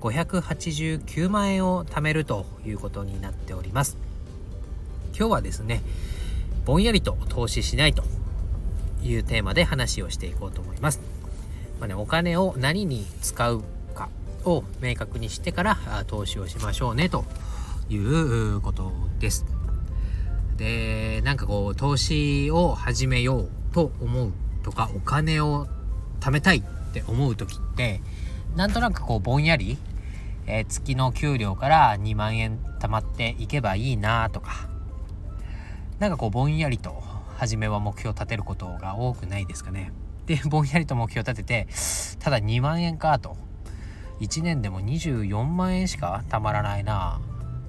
589万円を貯めるということになっております。今日はですねぼんやりと投資しないというテーマで話をしていこうと思います、まあね、お金を何に使うかを明確にしてから投資をしましょうねということです。でなんかこう投資を始めようと思うとかお金を貯めたいって思う時ってなんとなくこうぼんやりえー、月の給料から2万円貯まっていけばいいなとか。なんかこうぼんやりと初めは目標を立てることが多くないですかね。で ぼんやりと目標を立ててただ2万円かと。1年でも24万円しかたまらないな。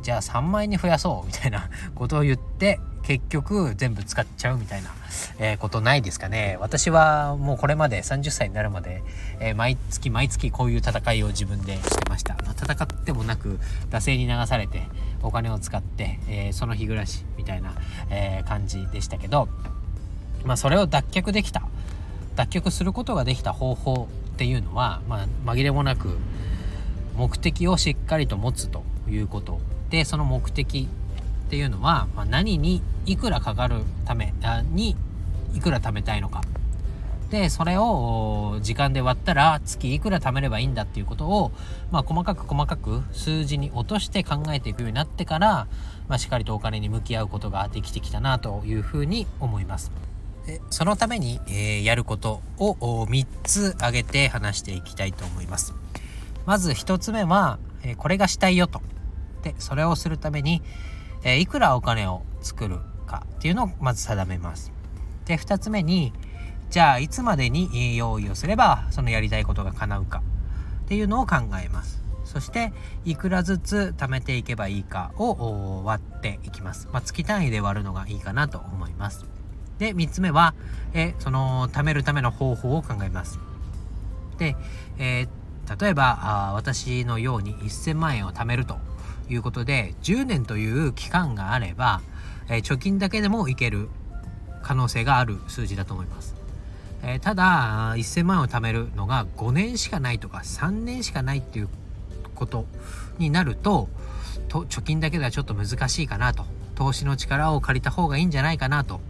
じゃあ3万円に増やそうみたいなことを言って結局全部使っちゃうみたいな、えー、ことないですかね。私はもうこれまで30歳になるまで、えー、毎月毎月こういう戦いを自分でしてました。ま戦ってもなく惰性に流されてお金を使って、えー、その日暮らしみたいな、え感じでしたけどまあそれを脱却できた。脱却することができた方法っていうのは、まあ、紛れもなく目的をしっかりと持つということ。でその目的っていうのは、まあ、何にいくらかかるためにいくら貯めたいのかでそれを時間で割ったら月いくら貯めればいいんだっていうことを、まあ、細かく細かく数字に落として考えていくようになってから、まあ、しっかりとお金に向き合うことができてきたなというふうに思います。でそのために、えー、やることを3つ挙げて話していきたいと思います。まず1つ目は、えー、これがしたいよと。でそれをするために、えー、いくらお金を作るかっていうのをまず定めます。で、2つ目に、じゃあいつまでに用意をすればそのやりたいことが叶うかっていうのを考えます。そしていくらずつ貯めていけばいいかを割っていきます。まあ、月単位で割るのがいいかなと思います。で、3つ目は、えその貯めるための方法を考えます。で、えー、例えばあ私のように1000万円を貯めるということで10年という期間があれば、えー、貯金だけでもいける可能性がある数字だと思います。えー、ただ1000万を貯めるのが5年しかないとか3年しかないっていうことになるとと貯金だけではちょっと難しいかなと投資の力を借りた方がいいんじゃないかなと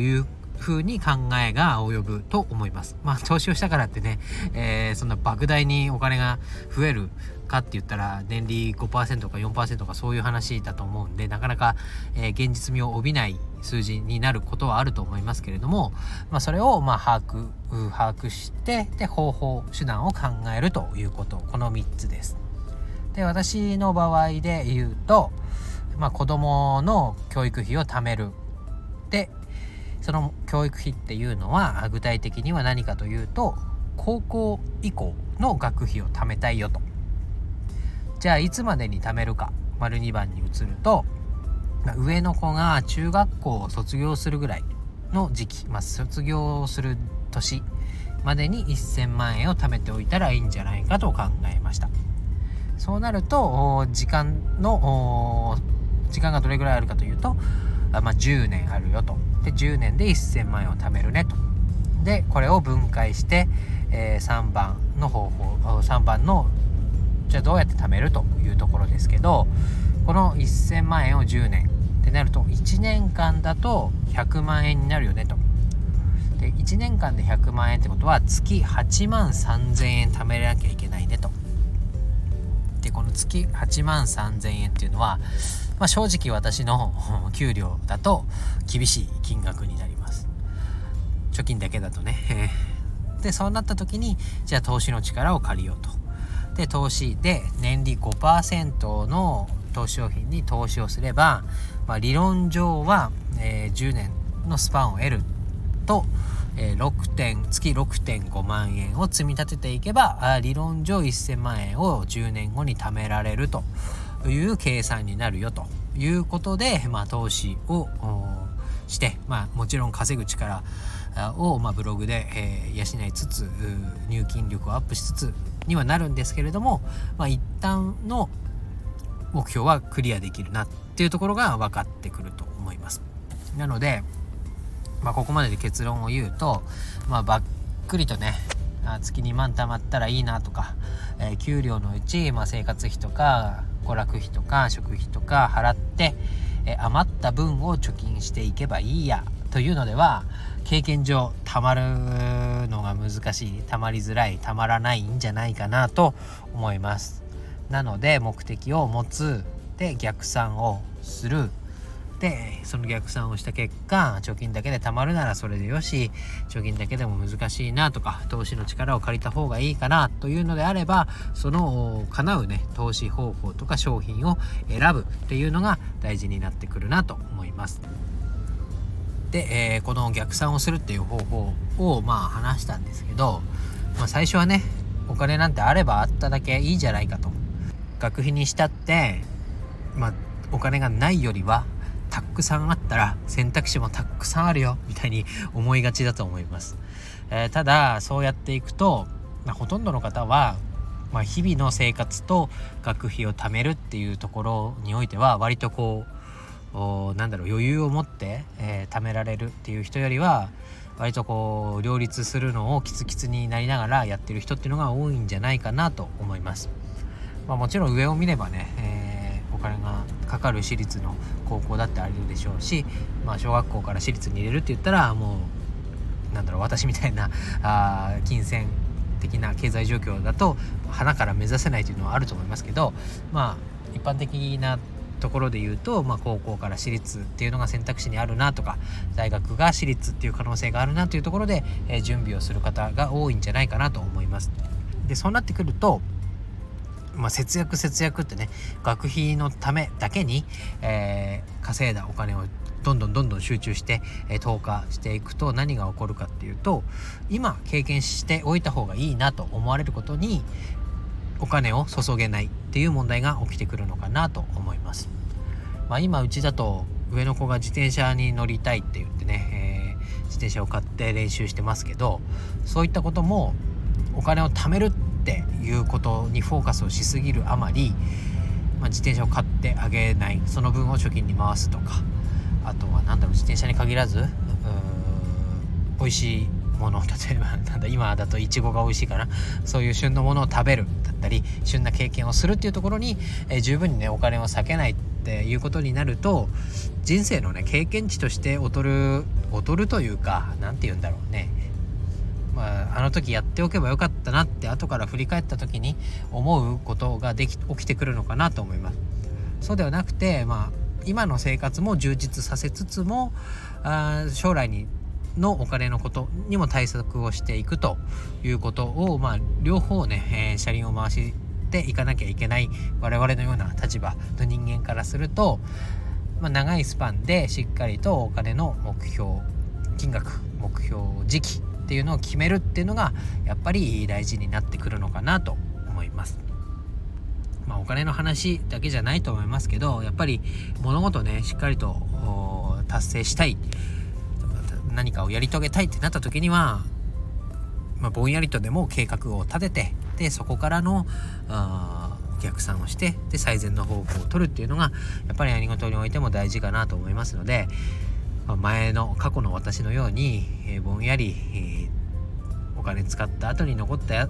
いう風に考えが及ぶと思います。まあ投資をしたからってね、えー、そんな莫大にお金が増えるかって言ったら年利5%か4%かそういう話だと思うんでなかなか、えー、現実味を帯びない数字になることはあると思いますけれども、まあ、それをま把握把握してで方法手段を考えるということこの3つです。で私の場合で言うと、まあ、子供の教育費を貯めるでその教育費っていうのは具体的には何かというと高校以降の学費を貯めたいよと。じゃあいつまでに貯めるか丸2番に移ると上の子が中学校を卒業するぐらいの時期、まあ、卒業する年までに1000万円を貯めておいたらいいんじゃないかと考えました。そうなると時間の時間がどれぐらいあるかというとまあ、10年あるよと。で10年で1000万円を貯めるねとでこれを分解して、えー、3番の方法3番のじゃあどうやって貯めるというところですけどこの1000万円を10年ってなると1年間だと100万円になるよねと。で1年間で100万円ってことは月8万3000円貯めなきゃいけないねと。月8万3000円っていうのは、まあ、正直私の 給料だと厳しい金額になります。貯金だけだとね。でそうなった時にじゃあ投資の力を借りようと。で投資で年利5%の投資商品に投資をすれば、まあ、理論上は、えー、10年のスパンを得ると、え、6点月6.5万円を積み立てていけば理論上1000万円を10年後に貯められるという計算になるよということで、まあ、投資をして、まあ、もちろん稼ぐ力を、まあ、ブログで、えー、養いつつ入金力をアップしつつにはなるんですけれども、まあ、一旦の目標はクリアできるなっていうところが分かってくると思います。なので、まあ、ここまでで結論を言うと、まあ、ばっくりとね月2万貯まったらいいなとか、えー、給料のうち、まあ、生活費とか娯楽費とか食費とか払って、えー、余った分を貯金していけばいいやというのでは経験上たまるのが難しいたまりづらいたまらないんじゃないかなと思います。なので目的を持つで逆算をする。でその逆算をした結果貯金だけで貯まるならそれでよし貯金だけでも難しいなとか投資の力を借りた方がいいかなというのであればその叶うね投資方法とか商品を選ぶっていうのが大事になってくるなと思います。で、えー、この逆算をするっていう方法をまあ話したんですけど、まあ、最初はねお金なんてあればあっただけいいじゃないかと学費にしたってまあお金がないよりはたくさんあったら選択肢もたくさんあるよみたいに思いがちだと思います、えー、ただそうやっていくと、まあ、ほとんどの方は、まあ、日々の生活と学費を貯めるっていうところにおいては割とこうなんだろう余裕を持って、えー、貯められるっていう人よりは割とこう両立するのをキツキツになりながらやってる人っていうのが多いんじゃないかなと思います。まあ、もちろん上を見ればね、えー、金がかかる私立の高校だってあるでしょうし、まあ、小学校から私立に入れるって言ったらもうなんだろう私みたいなあ金銭的な経済状況だと花から目指せないというのはあると思いますけどまあ一般的なところで言うと、まあ、高校から私立っていうのが選択肢にあるなとか大学が私立っていう可能性があるなというところで、えー、準備をする方が多いんじゃないかなと思います。でそうなってくるとまあ、節約節約ってね学費のためだけに、えー、稼いだお金をどんどんどんどん集中して、えー、投下していくと何が起こるかっていうと今経験しておいた方がいいなと思われることにお金を注げないっていう問題が起きてくるのかなと思います。まあ、今うちだと上の子が自転車に乗りたいって言ってね、えー、自転車を買って練習してますけどそういったこともお金を貯めるっていうことにフォーカスをしすぎるあまり、まあ、自転車を買ってあげないその分を貯金に回すとかあとは何だろう自転車に限らず美味しいもの例えば なんだ今だといちごが美味しいかなそういう旬のものを食べるだったり旬な経験をするっていうところに、えー、十分にねお金を避けないっていうことになると人生のね経験値として劣る劣るというか何て言うんだろうね。まあ、あの時やっておけばよかったなって後から振り返った時に思うことができ起きてくるのかなと思います。そうではなくて、まあ、今の生活も充実させつつもあ将来にのお金のことにも対策をしていくということを、まあ、両方ね、えー、車輪を回していかなきゃいけない我々のような立場の人間からすると、まあ、長いスパンでしっかりとお金の目標金額目標時期っていうのを決めるっていうのがやっぱり大事になってくるのかなと思います。まあ、お金の話だけじゃないと思いますけどやっぱり物事ねしっかりと達成したい何かをやり遂げたいってなった時には、まあ、ぼんやりとでも計画を立ててでそこからの逆算をしてで最善の方法を取るっていうのがやっぱり何事においても大事かなと思いますので、前の過去の私のように、え、ぼんやり、え、お金使った後に残った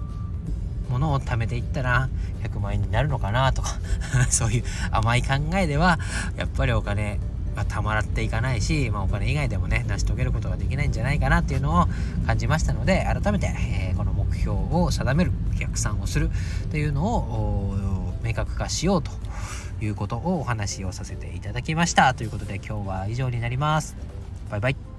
ものを貯めていったら100万円になるのかなとか そういう甘い考えではやっぱりお金まあ、たまらっていかないし、まあ、お金以外でもね成し遂げることができないんじゃないかなっていうのを感じましたので改めて、えー、この目標を定める逆算をするというのを明確化しようということをお話をさせていただきました。ということで今日は以上になります。バイバイ。